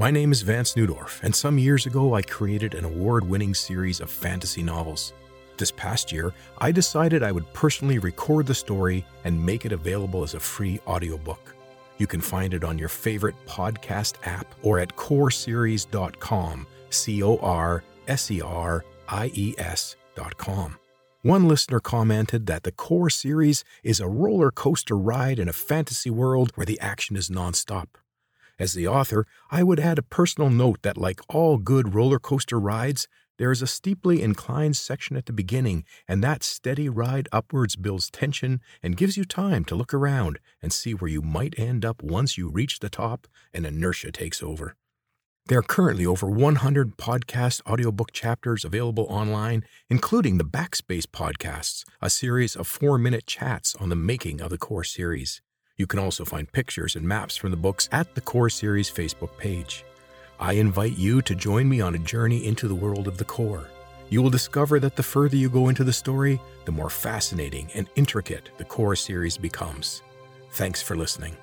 My name is Vance Neudorf, and some years ago I created an award winning series of fantasy novels. This past year, I decided I would personally record the story and make it available as a free audiobook. You can find it on your favorite podcast app or at corseries.com, C O R S E R I E S.com. One listener commented that the Cor series is a roller coaster ride in a fantasy world where the action is nonstop. As the author, I would add a personal note that, like all good roller coaster rides, there is a steeply inclined section at the beginning, and that steady ride upwards builds tension and gives you time to look around and see where you might end up once you reach the top and inertia takes over. There are currently over 100 podcast audiobook chapters available online, including the Backspace podcasts, a series of four minute chats on the making of the Cor series. You can also find pictures and maps from the books at the Cor Series Facebook page. I invite you to join me on a journey into the world of the Cor. You will discover that the further you go into the story, the more fascinating and intricate the Cor series becomes. Thanks for listening.